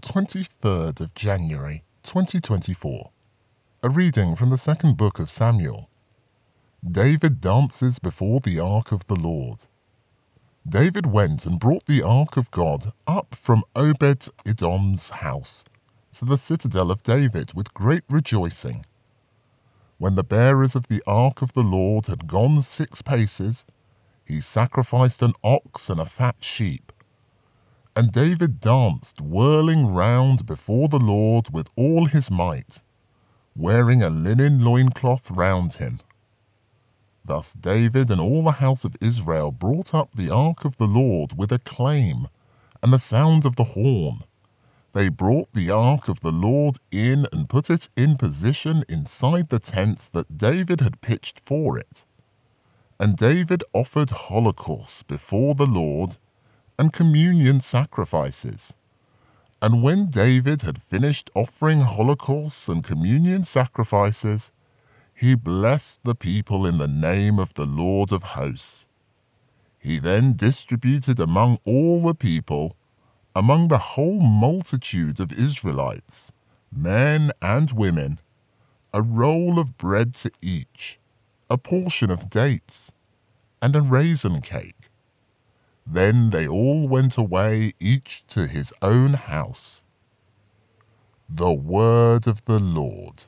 23rd of January 2024. A reading from the second book of Samuel. David dances before the ark of the Lord. David went and brought the ark of God up from Obed Edom's house to the citadel of David with great rejoicing. When the bearers of the ark of the Lord had gone six paces, he sacrificed an ox and a fat sheep. And David danced, whirling round before the Lord with all his might, wearing a linen loincloth round him. Thus David and all the house of Israel brought up the ark of the Lord with acclaim and the sound of the horn. They brought the ark of the Lord in and put it in position inside the tent that David had pitched for it. And David offered holocausts before the Lord and communion sacrifices. And when David had finished offering holocausts and communion sacrifices, he blessed the people in the name of the Lord of hosts. He then distributed among all the people, among the whole multitude of Israelites, men and women, a roll of bread to each, a portion of dates, and a raisin cake. Then they all went away, each to his own house. The word of the Lord.